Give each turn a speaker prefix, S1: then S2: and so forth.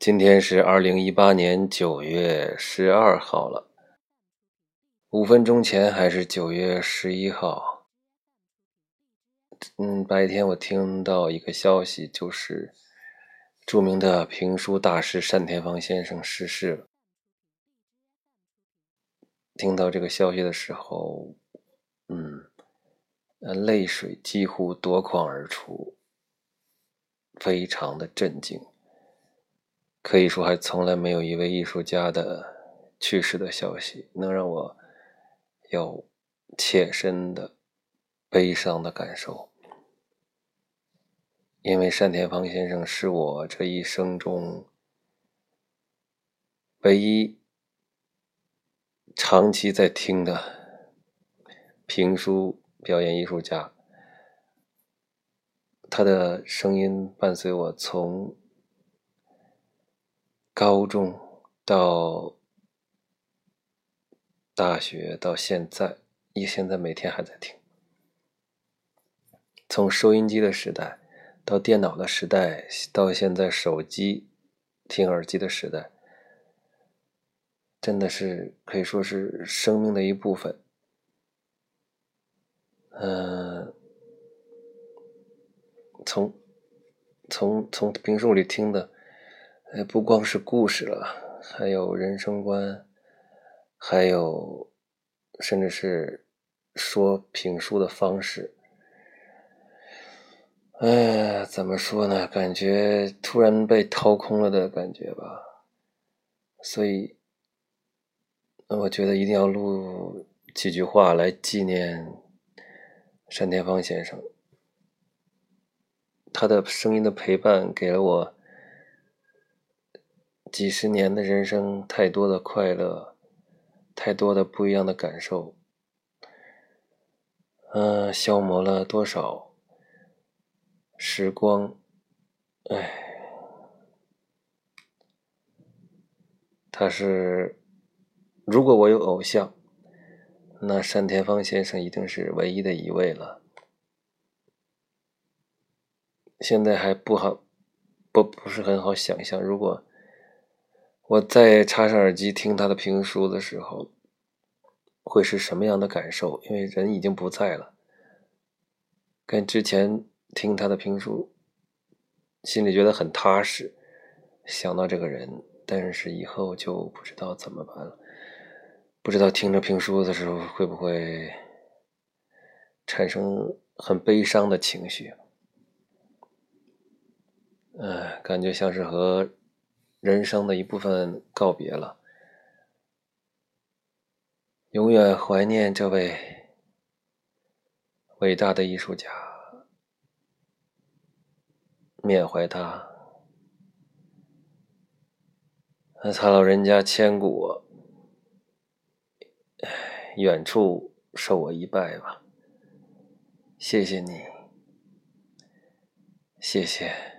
S1: 今天是二零一八年九月十二号了，五分钟前还是九月十一号。嗯，白天我听到一个消息，就是著名的评书大师单田芳先生逝世了。听到这个消息的时候，嗯，泪水几乎夺眶而出，非常的震惊。可以说，还从来没有一位艺术家的去世的消息能让我有切身的悲伤的感受。因为单田芳先生是我这一生中唯一长期在听的评书表演艺术家，他的声音伴随我从。高中到大学到现在，你现在每天还在听。从收音机的时代到电脑的时代，到现在手机听耳机的时代，真的是可以说是生命的一部分。嗯，从从从评书里听的。哎，不光是故事了，还有人生观，还有甚至是说评书的方式。哎，怎么说呢？感觉突然被掏空了的感觉吧。所以，我觉得一定要录几句话来纪念单田芳先生。他的声音的陪伴给了我。几十年的人生，太多的快乐，太多的不一样的感受，嗯，消磨了多少时光，哎，他是，如果我有偶像，那单田芳先生一定是唯一的一位了。现在还不好，不不是很好想象，如果。我在插上耳机听他的评书的时候，会是什么样的感受？因为人已经不在了，跟之前听他的评书，心里觉得很踏实。想到这个人，但是以后就不知道怎么办了。不知道听着评书的时候会不会产生很悲伤的情绪？嗯，感觉像是和。人生的一部分告别了，永远怀念这位伟大的艺术家，缅怀他。他老人家千古，远处受我一拜吧。谢谢你，谢谢。